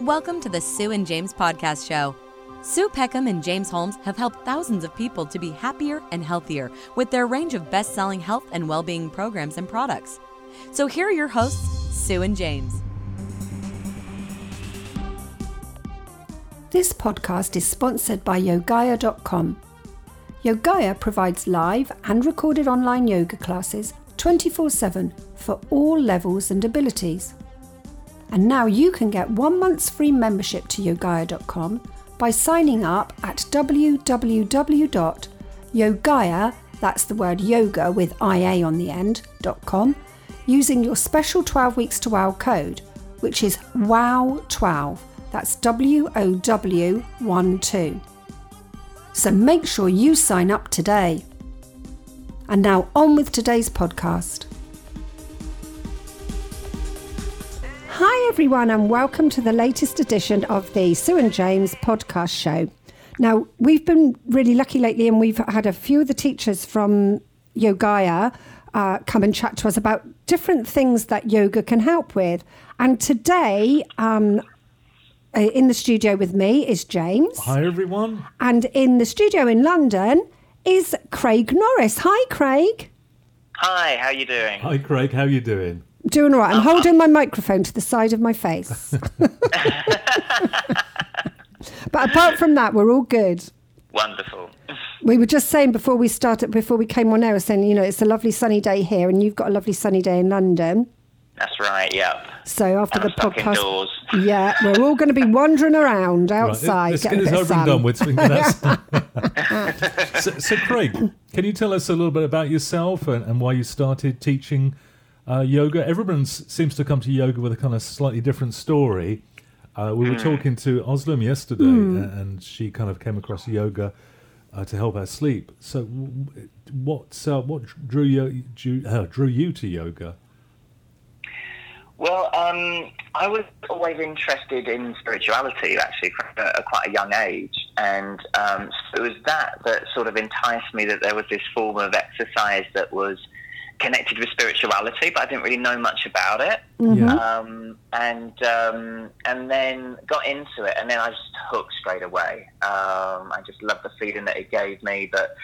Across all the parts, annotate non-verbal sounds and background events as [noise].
Welcome to the Sue and James Podcast Show. Sue Peckham and James Holmes have helped thousands of people to be happier and healthier with their range of best selling health and well being programs and products. So here are your hosts, Sue and James. This podcast is sponsored by Yogaia.com. Yogaia provides live and recorded online yoga classes 24 7 for all levels and abilities. And now you can get one month's free membership to Yogaia.com by signing up at www.yogaia, that's the word yoga with IA on the end, .com, using your special 12 weeks to wow code, which is WOW12. That's W O W 1 2. So make sure you sign up today. And now on with today's podcast. Everyone, and welcome to the latest edition of the Sue and James podcast show. Now, we've been really lucky lately, and we've had a few of the teachers from Yogaia uh, come and chat to us about different things that yoga can help with. And today, um, uh, in the studio with me is James. Hi, everyone. And in the studio in London is Craig Norris. Hi, Craig. Hi, how are you doing? Hi, Craig. How are you doing? Doing all right. I'm oh, holding my microphone to the side of my face. [laughs] but apart from that, we're all good. Wonderful. We were just saying before we started, before we came on air, we're saying, you know, it's a lovely sunny day here, and you've got a lovely sunny day in London. That's right. Yeah. So after I'm the podcast, indoors. yeah, we're all going to be wandering around outside, let's getting get a this bit of over and sun. done with. [laughs] so we can that's- so, so, Craig, can you tell us a little bit about yourself and, and why you started teaching uh, yoga? Everyone seems to come to yoga with a kind of slightly different story. Uh, we were Hmm. talking to Oslam yesterday, a- and she kind of came across yoga uh, to help her sleep. So, w- w- what uh, what drew you drew, uh, drew you to yoga? Well, um, I was always interested in spirituality, actually, from a, a quite a young age, and um, so it was that that sort of enticed me that there was this form of exercise that was connected with spirituality, but I didn't really know much about it. Yeah. um, and um, and then got into it, and then I just hooked straight away. Um, I just loved the feeling that it gave me. But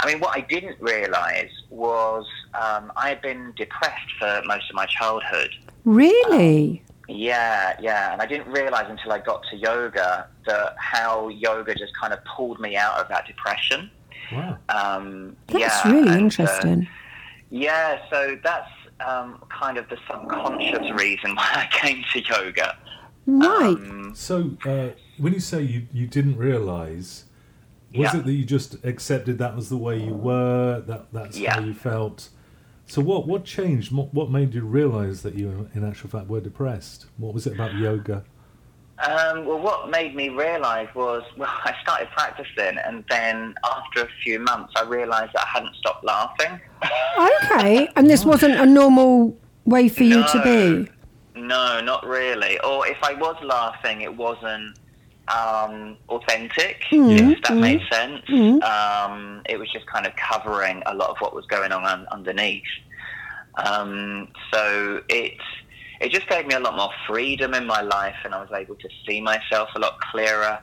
I mean, what I didn't realise was um, I had been depressed for most of my childhood. Really? Yeah, yeah, and I didn't realise until I got to yoga that how yoga just kind of pulled me out of that depression. Wow. Um, That's yeah, really and, uh, interesting. Yeah, so that's um, kind of the subconscious reason why I came to yoga. right. Um, So, uh, when you say you, you didn't realise, was Yeah. it that you just accepted that was the way you were, that that's Yeah. how you felt? So, what what changed? What, what made you realise that you, in actual fact, were depressed? What was it about yoga? Um, well, what made me realise was, well, [laughs] I started practicing, and then after a few months, I realised that I hadn't stopped laughing. Okay. And this wasn't a normal way for you to be. No, not really. Or if I was laughing, it wasn't um, authentic, if that made sense. Um, it was just kind of covering a lot of what was going on un- underneath. Um, so it it just gave me a lot more freedom in my life, and I was able to see myself a lot clearer.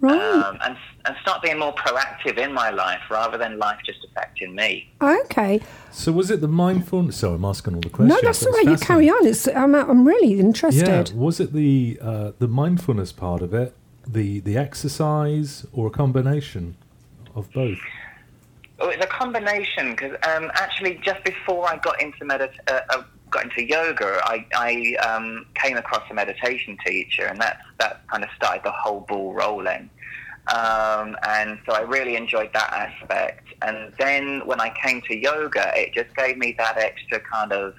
Right. Um, and, and start being more proactive in my life rather than life just affecting me. Okay. So, was it the mindfulness? So, I'm asking all the questions. No, that's all right. You carry on. It's, I'm, I'm really interested. Yeah. Was it the uh, the mindfulness part of it, the the exercise, or a combination of both? Well, it's a combination because um, actually, just before I got into medit- uh, uh, got into yoga, I, I um, came across a meditation teacher, and that that kind of started the whole ball rolling. Um, and so I really enjoyed that aspect. And then when I came to yoga, it just gave me that extra kind of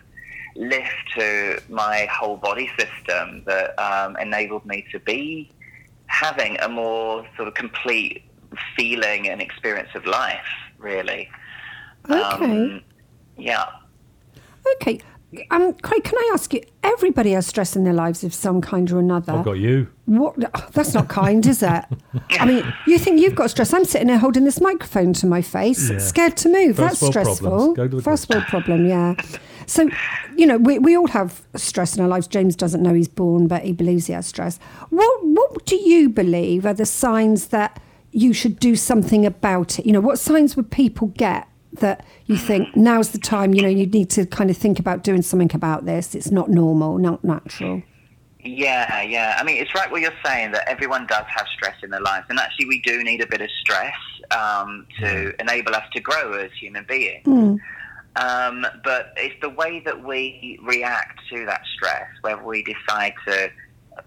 lift to my whole body system that um, enabled me to be having a more sort of complete feeling and experience of life, really. Okay. Um, yeah. Okay. Um, Craig, can I ask you? Everybody has stress in their lives of some kind or another. I've got you. What? oh, that's not kind, is it? [laughs] I mean, you think you've got stress? I'm sitting here holding this microphone to my face, Yeah. scared to move. First that's stressful. problems. Go to the First world problem, yeah. So, you know, we, we all have stress in our lives. James doesn't know he's born, but he believes he has stress. What What do you believe are the signs that you should do something about it? You know, what signs would people get that you think now's the time? You know, you need to kind of think about doing something about this. It's not normal, not natural. Yeah, yeah. I mean, it's right what you're saying that everyone does have stress in their lives, and actually, we do need a bit of stress um, to enable us to grow as human beings. Um, but it's the way that we react to that stress, whether we decide to,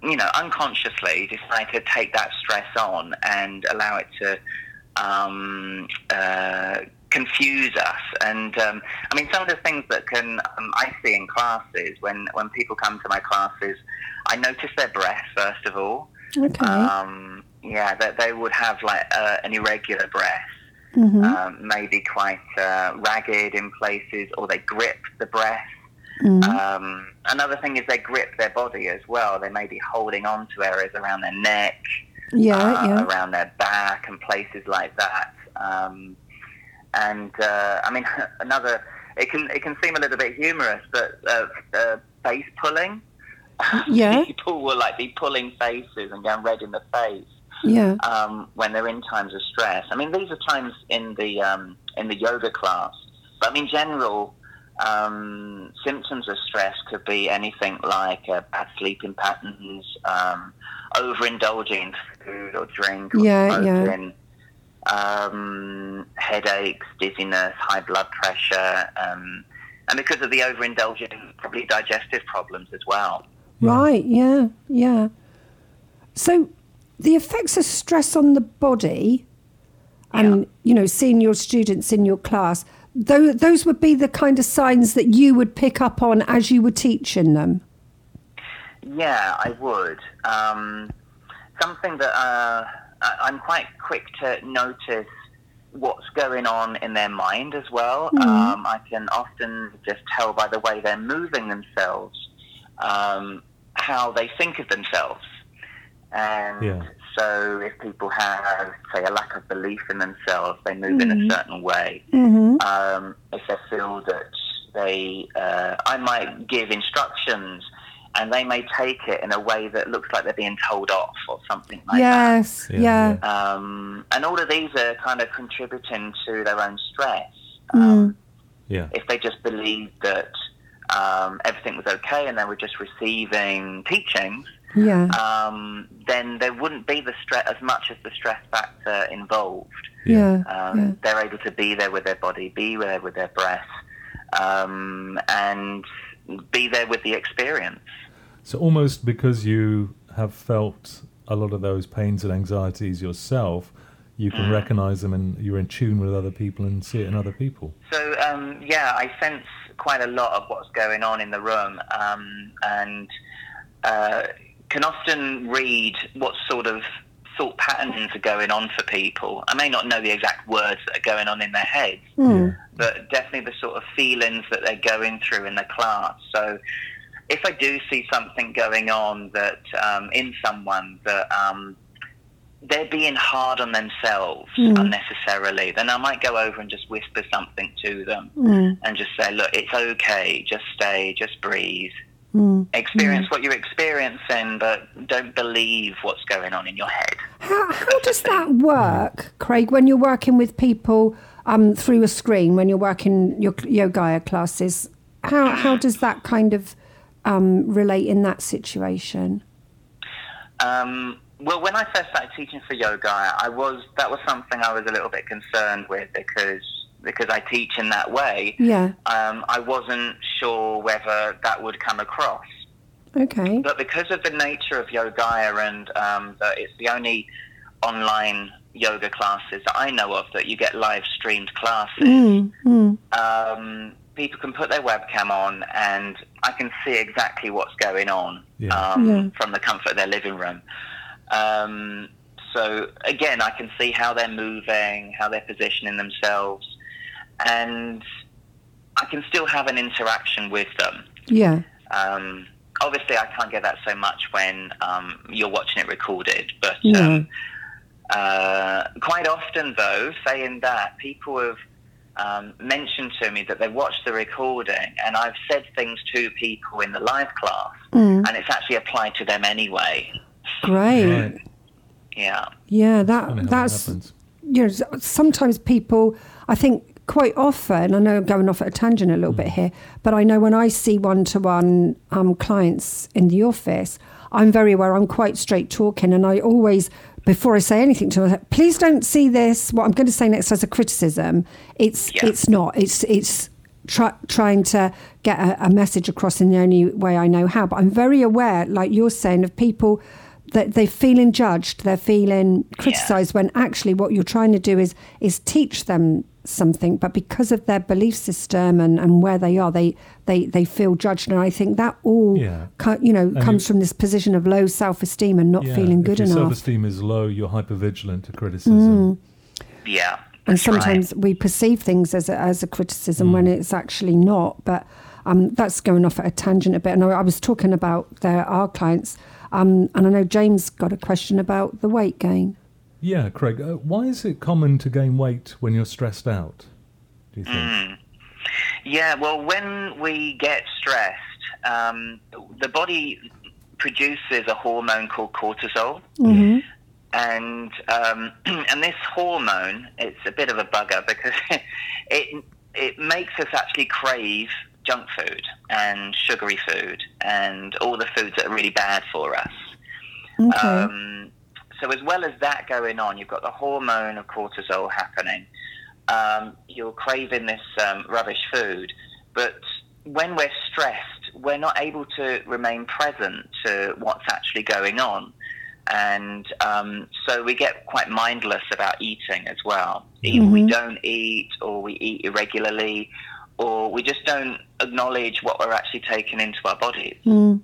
you know, unconsciously decide to take that stress on and allow it to um, uh, confuse us. And um, I mean, some of the things that can um, I see in classes when when people come to my classes, I notice their breath first of all. Okay. Um, yeah, that they would have like uh, an irregular breath, Mm-hmm. um, maybe quite uh, ragged in places, or they grip the breath. Mm-hmm. Um, another thing is they grip their body as well. They may be holding on to areas around their neck, yeah, uh, yeah. around their back, and places like that. Um, and uh, I mean, [laughs] another it can it can seem a little bit humorous, but uh, uh, face pulling. [laughs] Yeah. People will like be pulling faces and going red in the face Yeah. um, when they're in times of stress. I mean, these are times in the um, in the yoga class, but I mean, general um, symptoms of stress could be anything like uh, bad sleeping patterns, um, overindulging in food or drink, or Yeah, yeah. Smoking, um, headaches, dizziness, high blood pressure. Um, and because of the overindulging, probably digestive problems as well. Right, yeah, yeah. So the effects of stress on the body and, you know, seeing your students in your class, tho- those would be the kind of signs that you would pick up on as you were teaching them. Yeah, I would. Um, something that uh, I- I'm quite quick to notice what's going on in their mind as well. Um, I can often just tell by the way they're moving themselves um, how they think of themselves. And Yeah. so if people have, say, a lack of belief in themselves, they move in a certain way. Mm-hmm. Um, if they feel that they, uh, I might give instructions and they may take it in a way that looks like they're being told off or something like yes, Yeah, yeah. Um, and all of these are kind of contributing to their own stress. Mm. Um, Yeah. If they just believed that um, everything was okay and they were just receiving teachings, Yeah. um, then there wouldn't be the stress as much as the stress factor involved. Yeah. Um, yeah. They're able to be there with their body, be there with their breath, um, and be there with the experience. So almost because you have felt a lot of those pains and anxieties yourself, you can recognize them and you're in tune with other people and see it in other people. So um, yeah, I sense quite a lot of what's going on in the room, um, and uh, can often read what sort of thought patterns are going on for people. I may not know the exact words that are going on in their heads, but definitely the sort of feelings that they're going through in the class. So if I do see something going on that um, in someone that um, they're being hard on themselves unnecessarily, then I might go over and just whisper something to them and just say, look, it's okay, just stay, just breathe. Experience what you're experiencing, but don't believe what's going on in your head. How, how does that work, Craig, when you're working with people um, through a screen, when you're working your yoga classes? How, how does that kind of um, relate in that situation? Um, well, when I first started teaching for yoga, I was that was something I was a little bit concerned with because because I teach in that way. Yeah. Um, I wasn't sure whether that would come across. Okay. But because of the nature of yoga and um, that it's the only online yoga classes that I know of that you get live streamed classes, um, people can put their webcam on and I can see exactly what's going on Yeah. um, Yeah. from the comfort of their living room. Um, so again, I can see how they're moving, how they're positioning themselves, and I can still have an interaction with them. Yeah. Um, obviously, I can't get that so much when um, you're watching it recorded, but Yeah. um, uh, quite often, though, saying that people have um, mentioned to me that they watched the recording and I've said things to people in the live class Mm. and it's actually applied to them anyway. Great. Right. Yeah. Yeah, that that that's happens. you know sometimes people I think quite often I know I'm going off at a tangent a little bit here, but I know when I see one to one um clients in the office, I'm very aware I'm quite straight talking and I always before I say anything to her, please don't see this. What I'm going to say next as a criticism. It's Yeah. it's not. It's it's try, trying to get a, a message across in the only way I know how. But I'm very aware, like you're saying, of people that they're feeling judged, they're feeling criticised when actually what you're trying to do is is teach them something. But because of their belief system and, and where they are, they, they they feel judged. And I think that all Yeah. co- you know And comes you- from this position of low self esteem and not Yeah, feeling if good your enough. self-esteem is low, you're hyper-vigilant to criticism. Yeah. and that's right. sometimes we perceive things as a, as a criticism Mm. when it's actually not. But um, that's going off at a tangent a bit. And I, I was talking about there, our clients, um, and I know James got a question about the weight gain. Yeah, Craig. Uh, why is it common to gain weight when you're stressed out? Do you think? Mm. Yeah, well, when we get stressed, um, the body produces a hormone called cortisol. Mm-hmm. and um, [clears throat] and this hormone it's a bit of a bugger because [laughs] it it makes us actually crave junk food and sugary food and all the foods that are really bad for us. Okay. Um, so as well as that going on, you've got the hormone of cortisol happening. Um, you're craving this um, rubbish food, but when we're stressed, we're not able to remain present to what's actually going on, and um, so we get quite mindless about eating as well. Either we don't eat, or we eat irregularly, or we just don't acknowledge what we're actually taking into our bodies, Mm.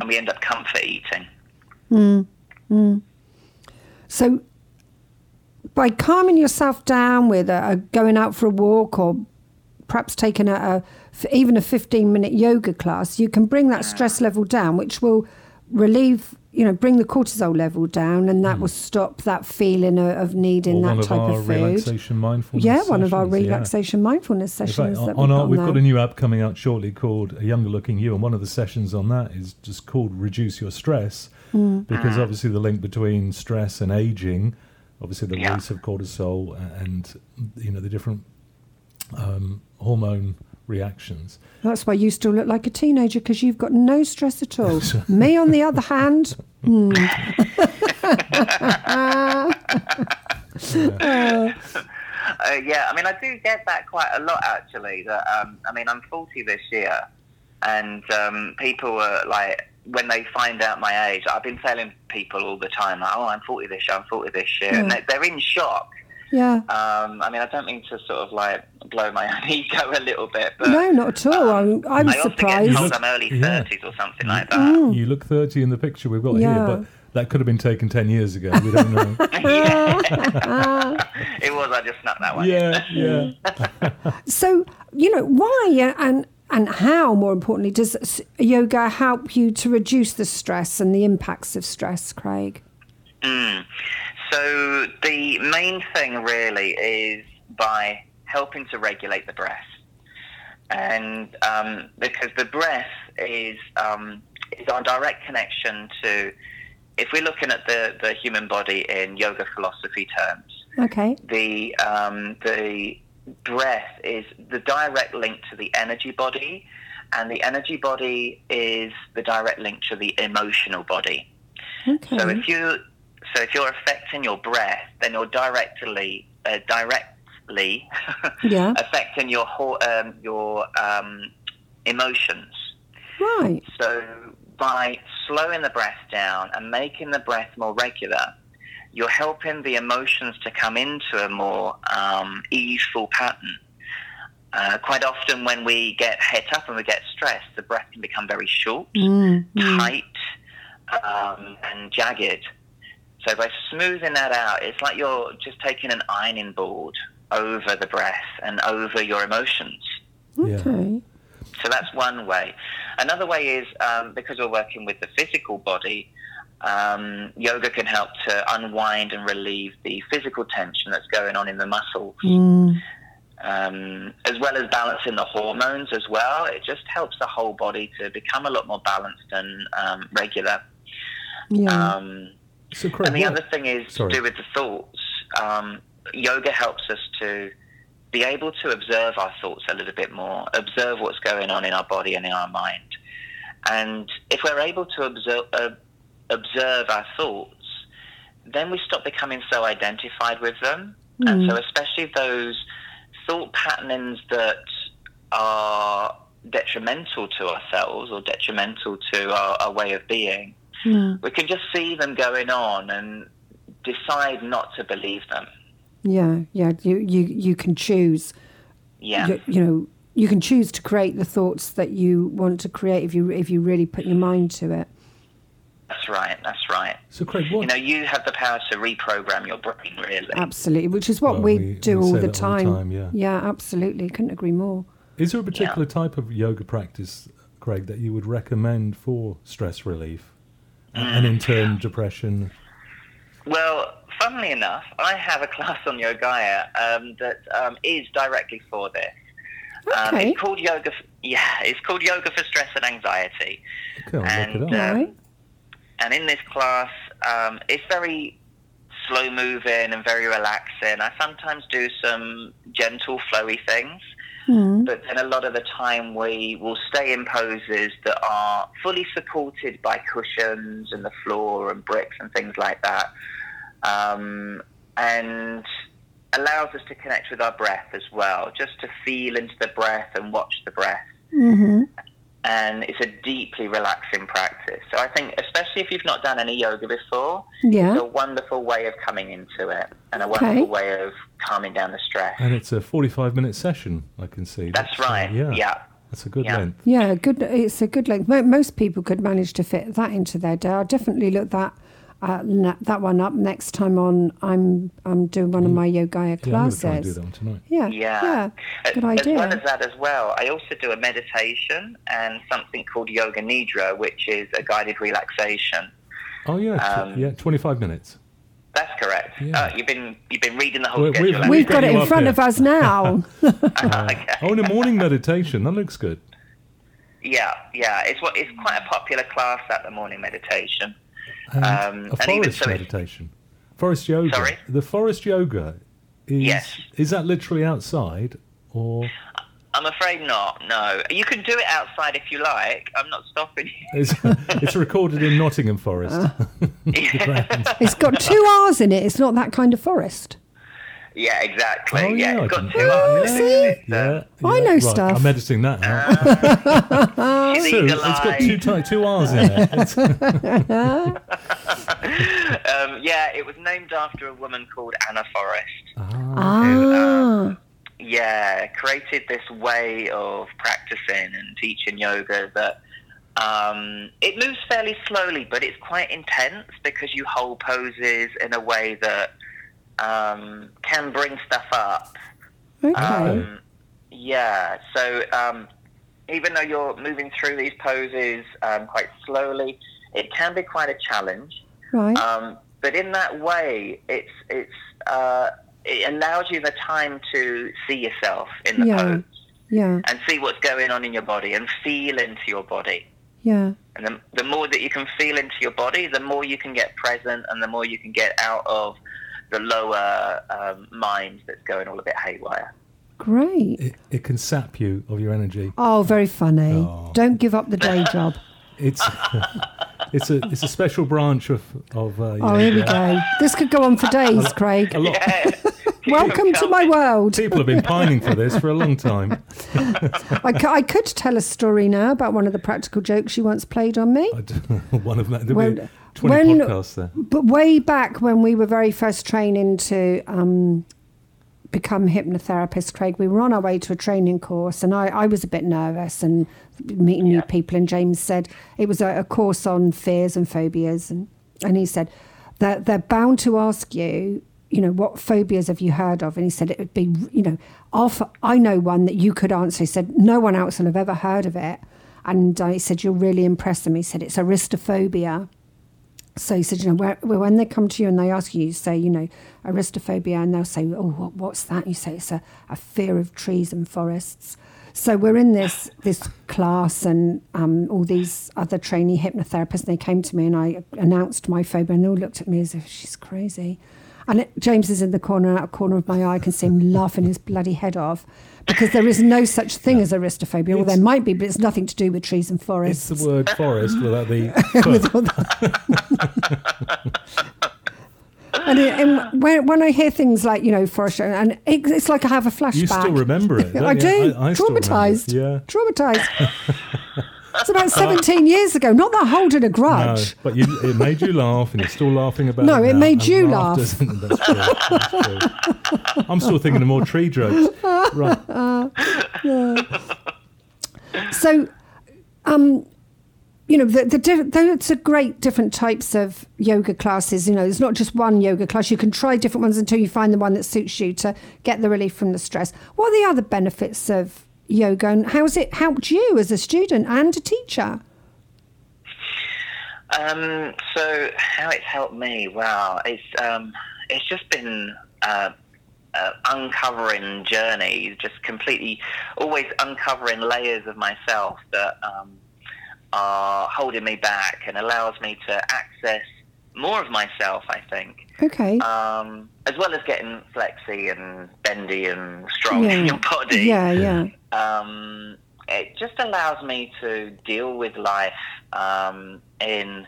and we end up comfort eating. So, by calming yourself down with a, a going out for a walk or perhaps taking a, a even a 15 minute yoga class, you can bring that stress level down, which will relieve, you know, bring the cortisol level down, and that hmm. will stop that feeling of, of needing Or that type of food. relaxation mindfulness. Yeah, one of our sessions, yeah. relaxation mindfulness sessions. fact, on our, we've got a new app coming out shortly called A Younger Looking You, and one of the sessions on that is just called Reduce Your Stress, Mm. because obviously the link between stress and aging, obviously the Yeah. release of cortisol and you know the different um, hormone reactions. That's why you still look like a teenager because you've got no stress at all. Me, on the other hand, [laughs] hmm. [laughs] Uh, yeah, I mean, I do get that quite a lot actually. That um, I mean, I'm 40 this year, and um, people are like, when they find out my age, I've been telling people all the time, like, "Oh, I'm 40 this year, I'm 40 this year," and they, they're in shock. yeah. Um, I mean, I don't mean to sort of like blow my [laughs] own ego a little bit, but No, not at all. Um, I'm, I'm I also get surprised. told I'm early Yeah. 30s or something like that. Mm. You look 30 in the picture we've got Yeah. here, but that could have been taken 10 years ago. We don't know. [laughs] [laughs] it was. I just snapped that one. yeah, yeah. So, you know, why uh, and and how, more importantly, does yoga help you to reduce the stress and the impacts of stress, Craig? Mm. So the main thing really is by helping to regulate the breath, and um, because the breath is um, is our direct connection to. If we're looking at the, the human body in yoga philosophy terms, Okay. the um, the breath is the direct link to the energy body, and the energy body is the direct link to the emotional body. Okay. So if you so if you're affecting your breath, then you're directly uh, directly [laughs] Yeah. affecting your whole, um, your um, emotions. right. So by slowing the breath down and making the breath more regular, you're helping the emotions to come into a more um, easeful pattern. Uh, quite often, when we get het up and we get stressed, the breath can become very short, Mm, mm. tight, um, and jagged. So by smoothing that out, it's like you're just taking an ironing board over the breath and over your emotions. Okay. So that's one way. Another way is um, because we're working with the physical body, um, yoga can help to unwind and relieve the physical tension that's going on in the muscles. Mm, um, as well as balancing the hormones as well. It just helps the whole body to become a lot more balanced and um, regular. Yeah. Um, So, Craig, and the what- other thing is Sorry. to do with the thoughts. Um, yoga helps us to be able to observe our thoughts a little bit more, observe what's going on in our body and in our mind. And if we're able to observe, uh, observe our thoughts, then we stop becoming so identified with them. And hmm. so, especially those thought patterns that are detrimental to ourselves or detrimental to our, our way of being, we can just see them going on and decide not to believe them. yeah, yeah. You, you, you can choose. Yeah. You, you know, you can choose to create the thoughts that you want to create if you if you really put your mind to it. That's right. That's right. So, Craig, what? You know, you have the power to reprogram your brain, really. Absolutely, which is what Well, we, we- do we all the that all the time. time, yeah. yeah, absolutely. Couldn't agree more. Is there a particular type of yoga practice, Craig, that you would recommend for stress relief, and in turn depression? Well, funnily enough, I have a class on Yogaia um, that um, is directly for this. Um, Okay. it's called yoga. f- Yeah, it's called yoga for stress and anxiety. Okay, I'll look And, it up. Right? And in this class, um, it's very slow moving and very relaxing. I sometimes do some gentle, flowy things, but then a lot of the time we will stay in poses that are fully supported by cushions and the floor and bricks and things like that, um, and allows us to connect with our breath as well, just to feel into the breath and watch the breath and it's a deeply relaxing practice. So I think, especially if you've not done any yoga before, Yeah. it's a wonderful way of coming into it and a Okay. wonderful way of calming down the stress. And it's a 45 minute session, I can see. That's uh, right. yeah. Yeah. That's a good Yeah. length. Yeah, good. It's a good length. Most people could manage to fit that into their day. I'll definitely look that uh, na- that one up next time on. I'm I'm doing one of my Yogaia Yeah, I'm going to try and do classes. that one tonight. Yeah, Yeah. yeah, As- good As idea. well as that as well, I also do a meditation and something called Yoga Nidra, which is a guided relaxation. Oh, yeah. tw- Um, yeah, 25 minutes. That's correct. Yeah. Uh, you've been you've been reading the whole We- schedule. we've- We've We've got got it in front here. of us now. you? [laughs] [laughs] [laughs] okay. Oh, and a morning meditation. That looks good. Yeah, yeah. It's what it's quite a popular class at the morning meditation. And Um, a and even forest so meditation. Forest yoga. Sorry? The forest yoga is Yes. is that literally outside or I'm afraid not. No, you can do it outside if you like. I'm not stopping you. is [laughs] it's recorded in Nottingham Forest? [laughs] [laughs] The ground. it's got two R's in it. It's not that kind of forest. Yeah, exactly. Oh, yeah, yeah, I it's got can- two arms. see? It's, Yeah, uh, I know right, stuff. I'm editing that out. [laughs] she's Sue, it's got two ti- two R's in it. [laughs] [laughs] Um, yeah, it was named after a woman called Anna Forrest. Ah, Yeah, created this way of practicing and teaching yoga that um, it moves fairly slowly, but it's quite intense because you hold poses in a way that um, can bring stuff up. okay. Um, yeah, so um, even though you're moving through these poses um, quite slowly, it can be quite a challenge. right. Um, but in that way, it's it's uh, it allows you the time to see yourself in the Yeah. pose yeah, and see what's going on in your body and feel into your body. yeah. And the, the more that you can feel into your body, the more you can get present and the more you can get out of the lower um, mind that's going all a bit haywire. Great. It, it, can sap you of your energy. Oh, very funny. Oh. Don't give up the day [laughs] job. it's [laughs] it's a it's a special branch of of. Uh, oh, know, here we go. This could go on for days, Craig. Yes. [laughs] Welcome to my world. People have been pining for this for a long time. I, c- I could tell a story now about one of the practical jokes you once played on me. one of them. 20 when, podcasts there. But way back when we were very first training to um, become hypnotherapists, Craig, we were on our way to a training course and I, I was a bit nervous and meeting yeah. new people. And James said it was a, a course on fears and phobias. And, and he said that they're, they're bound to ask you you know, what phobias have you heard of? And he said it would be, you know, I know one that you could answer. He said, no one else will have ever heard of it. And I said, you're really impressed. And he said, it's aristophobia. So he said, you know, when they come to you and they ask you, you say, you know, aristophobia, and they'll say, oh, what, what's that? You say it's a, a fear of trees and forests. So we're in this this class, and um, all these other trainee hypnotherapists. They came to me, and I announced my phobia, and they all looked at me as if she's crazy. And it, James is in the corner, out of corner of my eye, I can see him laughing his bloody head off because there is no such thing as aristophobia. Well, there might be, but it's nothing to do with trees and forests. It's the word [laughs] forest without [laughs] the. And, it, and when, when I hear things like, you know, forest, and it, it's like I have a flashback. you still remember it? [laughs] I you? do. I, I still remember it. Traumatized. Yeah. Traumatized. It's about 17 years ago. Not that holding a grudge. No, but you, it made you laugh, and you're still laughing about No, it. No, it made you laugh. That's true. That's true. I'm still thinking of more tree jokes. Right. So, um, you know, the, the diff- those are great different types of yoga classes. You know, there's not just one yoga class. You can try different ones until you find the one that suits you to get the relief from the stress. What are the other benefits of yoga, and how has it helped you as a student and a teacher? Um, so how it's helped me? Wow, it's um, it's just been uh, uh, uncovering journeys, just completely, always uncovering layers of myself that um, are holding me back and allows me to access more of myself. I think, Okay. um, as well as getting flexy and bendy and strong yeah. in your body Yeah, yeah. um, it just allows me to deal with life um, in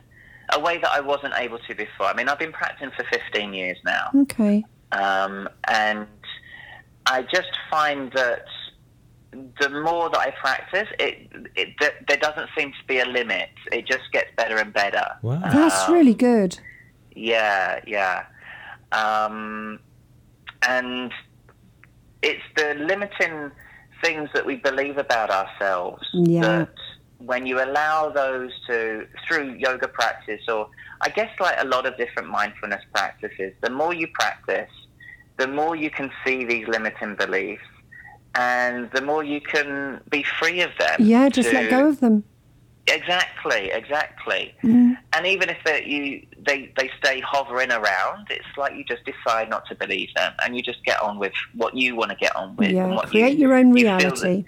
a way that I wasn't able to before. I mean, I've been practicing for 15 years now, Okay. um, and I just find that the more that I practice, it, it th- there doesn't seem to be a limit. It just gets better and better. Wow. That's Um, really good. Yeah, yeah. Um, and it's the limiting things that we believe about ourselves Yeah. that when you allow those to, through yoga practice, or I guess like a lot of different mindfulness practices, the more you practice, the more you can see these limiting beliefs. And the more you can be free of them. Yeah, just to- let go of them. Exactly, exactly. Mm. And even if they, you they they stay hovering around, it's like you just decide not to believe them, and you just get on with what you want to get on with. and Yeah. what Create you, your own you reality.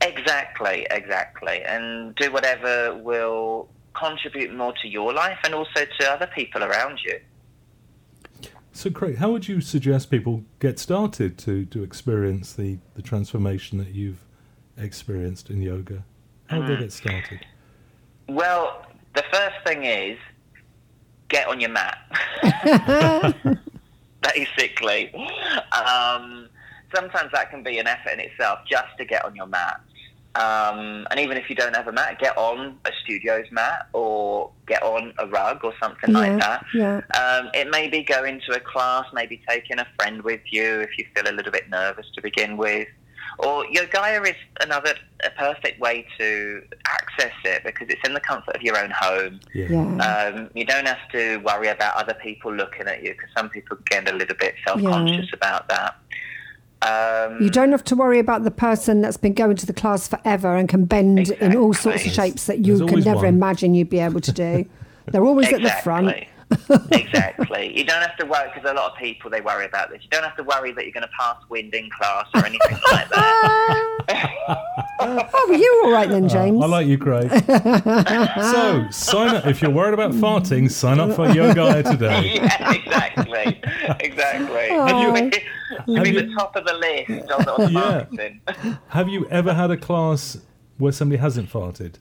exactly, exactly, and do whatever will contribute more to your life and also to other people around you. So, Craig, how would you suggest people get started to, to experience the, the transformation that you've experienced in yoga? How would they get started? Well, the first thing is get on your mat. [laughs] Basically, um, sometimes that can be an effort in itself just to get on your mat. Um, and even if you don't have a mat, get on a studio's mat or get on a rug or something Yeah, like that. yeah. Um, it may be going to a class, maybe taking a friend with you if you feel a little bit nervous to begin with. Or yoga is another a perfect way to access it because it's in the comfort of your own home. Yeah. Yeah. Um, you don't have to worry about other people looking at you because some people get a little bit self-conscious about that. Um, You don't have to worry about the person that's been going to the class forever and can bend in all sorts of shapes that you There's can never one. imagine you'd be able to do. They're always at the front. [laughs] Exactly. exactly. You don't have to worry because a lot of people they worry about this. You don't have to worry that you're going to pass wind in class or anything like that. [laughs] Oh, well, you all right then, uh, James? I like you, Craig. [laughs] so, sign up. If you're worried about farting, sign up for Yoga today. [laughs] yeah, exactly. Exactly. Oh. You be, you Have be you- the top of the list on the, on the Yeah. marketing. Have you ever had a class where somebody hasn't farted?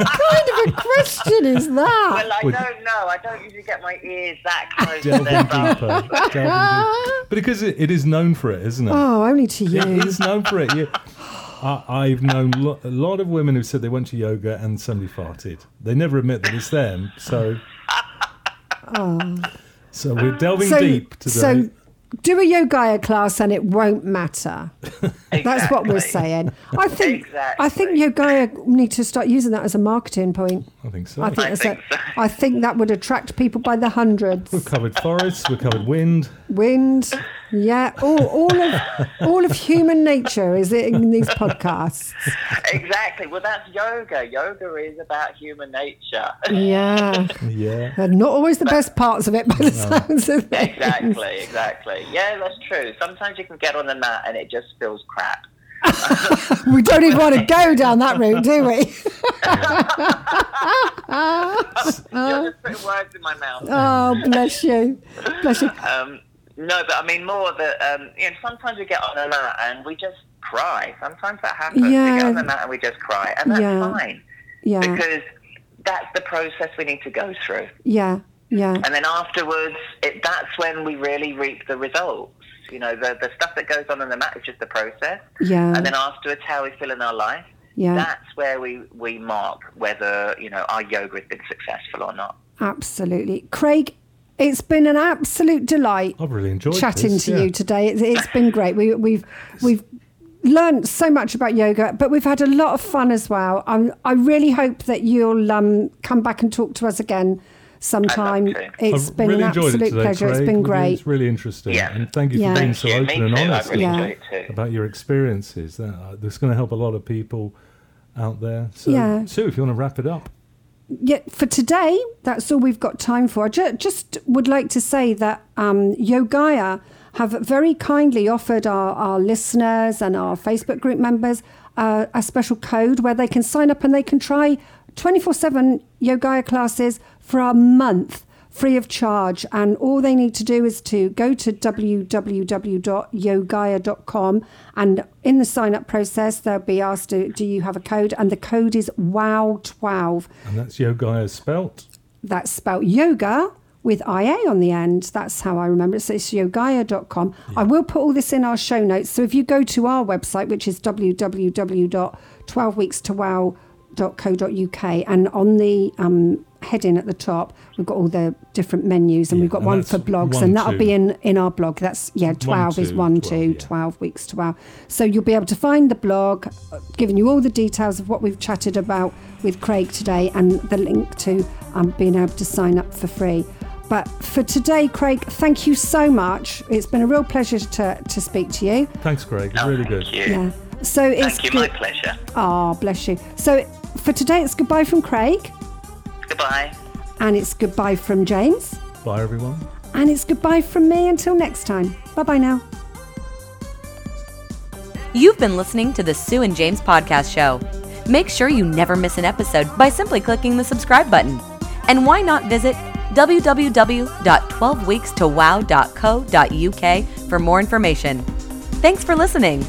What kind of a question is that? Well, I Would- don't know. I don't usually get my ears that close to Delving their deeper. Delving deeper. [laughs] But because it, it is known for it, isn't it? Oh, only to It you. It is known for it. You, I, I've known lo- a lot of women who said they went to yoga and somebody farted. They never admit that it's them. So, [laughs] oh. so we're delving So, deep today. so do a Yogaia class and it won't matter. [laughs] That's what we're saying. I think Exactly. I think Yogaia need to start using that as a marketing point. I think so. I think, I think a- so. I think that would attract people by the hundreds. We've covered forests. We've covered wind. Wind, Yeah, all, all of all of human nature is in these podcasts. exactly. Well, that's yoga. Yoga is about human nature. Yeah, Yeah. and not always the best parts of it, by the sounds of it. exactly, exactly. Yeah, that's true. Sometimes you can get on the mat and it just feels crap. [laughs] We don't even want to go down that route, do we? [laughs] You're just putting words in my mouth. [laughs] Oh, bless you, bless you. Um, no, but I mean more that um, you know. Sometimes we get on the mat and we just cry. Sometimes that happens. Yeah. We get on the mat and we just cry, and that's Yeah. fine Yeah, because that's the process we need to go through. yeah, yeah, And then afterwards, it, that's when we really reap the results. You know, the the stuff that goes on in the mat is just the process, yeah, and then afterwards, how we feel in our life. yeah. That's where we we mark whether you know our yoga has been successful or not. Absolutely, Craig. It's been an absolute delight I've really enjoyed chatting this, to yeah. you today. It's, it's been great. We, we've we've learned so much about yoga, but we've had a lot of fun as well. I'm, I really hope that you'll um, come back and talk to us again sometime. I'd love to. It's I've been really an absolute it today, pleasure. It's been great. It's really interesting. Yeah. And thank you Yeah. for being Thank so you. open Me and too. honest I really Yeah. too. about your experiences. That, uh, that's going to help a lot of people out there. So, Yeah. Sue, if you want to wrap it up. yeah, for today, that's all we've got time for. I ju- just would like to say that um, Yogaia have very kindly offered our, our listeners and our Facebook group members uh, a special code where they can sign up and they can try 24 7 Yogaia classes for a month free of charge. And all they need to do is to go to www.yogaia.com and in the sign up process, they'll be asked, do, do you have a code? And the code is WOW12. And that's Yogaia spelt. That's spelled yoga with IA on the end. That's how I remember it. So it's yogaia.com. I will put all this in our show notes. So if you go to our website, which is www.12weekstowow.co.uk, and on the um, heading at the top, we've got all the different menus, and Yeah, we've got and one for blogs, one, and that'll two. be in, in our blog. That's, yeah, 12 is two, 1, 12, 2, yeah. 12 weeks to wow. So you'll be able to find the blog, uh, giving you all the details of what we've chatted about with Craig today and the link to um, being able to sign up for free. But for today, Craig, thank you so much. It's been a real pleasure to, to speak to you. Thanks, Craig. It's Oh, really thank good. you. Yeah. So it's Thank you. My good. pleasure. Oh, bless you. So for today, it's goodbye from Craig, Goodbye. and it's goodbye from James, Bye, everyone. and it's goodbye from me until next time. Bye bye now. You've been listening to the Sue and James Podcast Show. Make sure you never miss an episode by simply clicking the subscribe button. And why not visit www.12weekstowow.co.uk for more information. Thanks for listening.